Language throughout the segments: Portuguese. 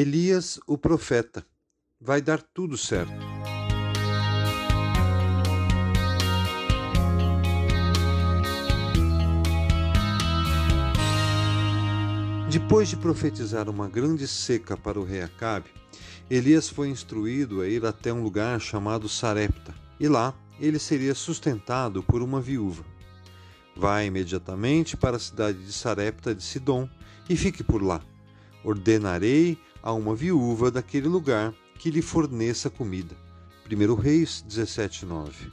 Elias, o profeta. Vai dar tudo certo. Depois de profetizar uma grande seca para o rei Acabe, Elias foi instruído a ir até um lugar chamado Sarepta, e lá ele seria sustentado por uma viúva. Vá imediatamente para a cidade de Sarepta de Sidom e fique por lá. Ordenarei a uma viúva daquele lugar que lhe forneça comida. 1 Reis 17:9.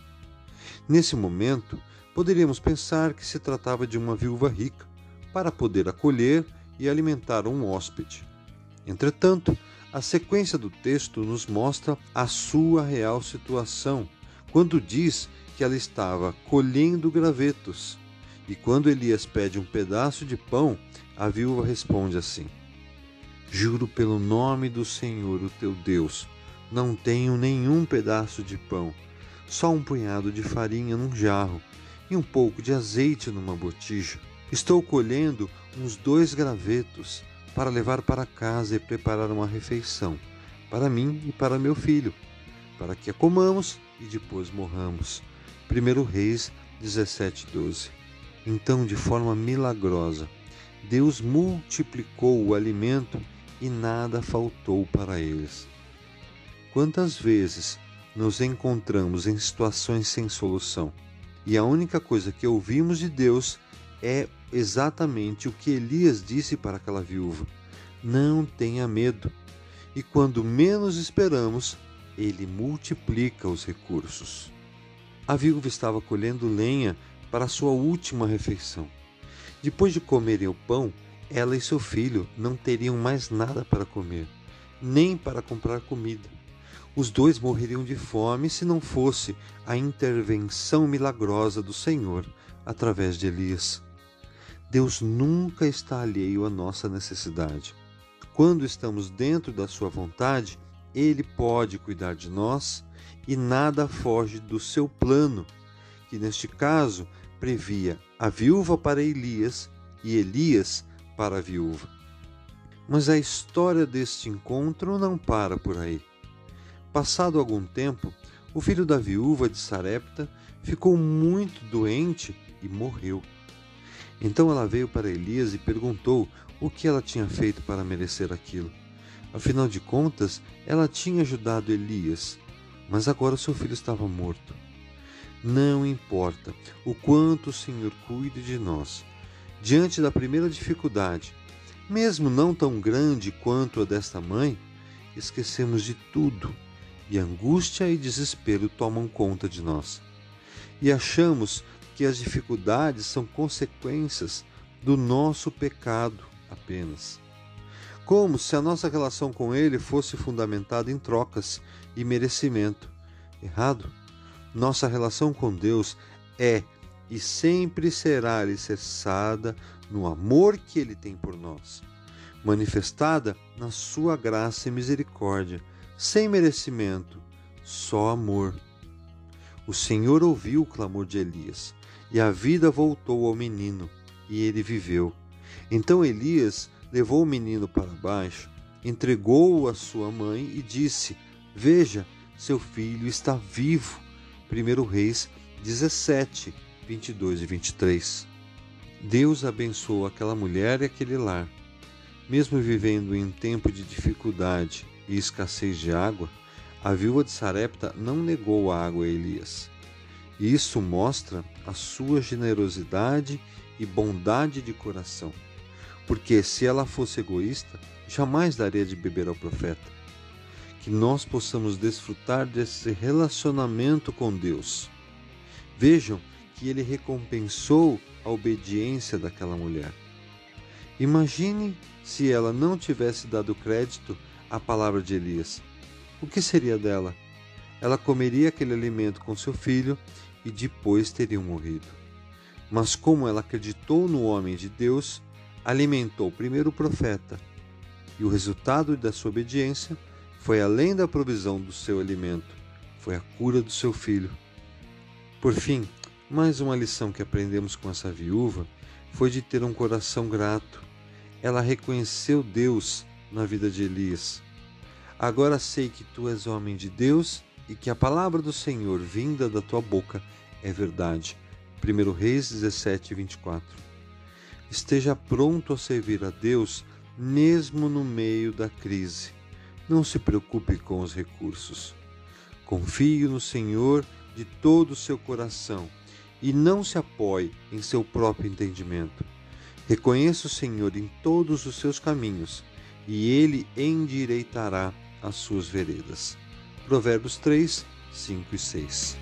Nesse momento, poderíamos pensar que se tratava de uma viúva rica, para poder acolher e alimentar um hóspede. Entretanto, a sequência do texto nos mostra a sua real situação, quando diz que ela estava colhendo gravetos e quando Elias pede um pedaço de pão, a viúva responde assim: Juro pelo nome do Senhor, o teu Deus, não tenho nenhum pedaço de pão, só um punhado de farinha num jarro e um pouco de azeite numa botija. Estou colhendo uns dois gravetos para levar para casa e preparar uma refeição, para mim e para meu filho, para que a comamos e depois morramos. 1 Reis 17, 12. Então, de forma milagrosa, Deus multiplicou o alimento e nada faltou para eles. Quantas vezes nos encontramos em situações sem solução e a única coisa que ouvimos de Deus é exatamente o que Elias disse para aquela viúva: Não tenha medo. E quando menos esperamos, ele multiplica os recursos. A viúva estava colhendo lenha para sua última refeição. Depois de comerem o pão, ela e seu filho não teriam mais nada para comer, nem para comprar comida. Os dois morreriam de fome se não fosse a intervenção milagrosa do Senhor através de Elias. Deus nunca está alheio à nossa necessidade. Quando estamos dentro da Sua vontade, Ele pode cuidar de nós e nada foge do seu plano, que neste caso previa a viúva para Elias e Elias para a viúva. Mas a história deste encontro não para por aí. Passado algum tempo, o filho da viúva de Sarepta ficou muito doente e morreu. Então ela veio para Elias e perguntou o que ela tinha feito para merecer aquilo. Afinal de contas, ela tinha ajudado Elias, mas agora seu filho estava morto. Não importa o quanto o Senhor cuide de nós, diante da primeira dificuldade, mesmo não tão grande quanto a desta mãe, esquecemos de tudo e angústia e desespero tomam conta de nós. E achamos que as dificuldades são consequências do nosso pecado apenas. Como se a nossa relação com Ele fosse fundamentada em trocas e merecimento. Errado? Nossa relação com Deus é e sempre será alicerçada no amor que Ele tem por nós, manifestada na Sua graça e misericórdia, sem merecimento, só amor. O Senhor ouviu o clamor de Elias, e a vida voltou ao menino, e ele viveu. Então Elias levou o menino para baixo, entregou-o à sua mãe e disse: Veja, seu filho está vivo. 1 Reis 17, 22 e 23. Deus abençoou aquela mulher e aquele lar. Mesmo vivendo em tempo de dificuldade e escassez de água, a viúva de Sarepta não negou a água a Elias. Isso mostra a sua generosidade e bondade de coração, porque se ela fosse egoísta, jamais daria de beber ao profeta que nós possamos desfrutar desse relacionamento com Deus. Vejam que ele recompensou a obediência daquela mulher. Imagine se ela não tivesse dado crédito à palavra de Elias. O que seria dela? Ela comeria aquele alimento com seu filho e depois teriam morrido. Mas como ela acreditou no homem de Deus, alimentou primeiro o profeta, e o resultado da sua obediência foi além da provisão do seu alimento, foi a cura do seu filho. Por fim, mais uma lição que aprendemos com essa viúva foi de ter um coração grato. Ela reconheceu Deus na vida de Elias. Agora sei que tu és homem de Deus e que a palavra do Senhor vinda da tua boca é verdade. 1 Reis 17, 24. Esteja pronto a servir a Deus mesmo no meio da crise. Não se preocupe com os recursos. Confie no Senhor de todo o seu coração e não se apoie em seu próprio entendimento. Reconheça o Senhor em todos os seus caminhos e ele endireitará as suas veredas. Provérbios 3, 5 e 6.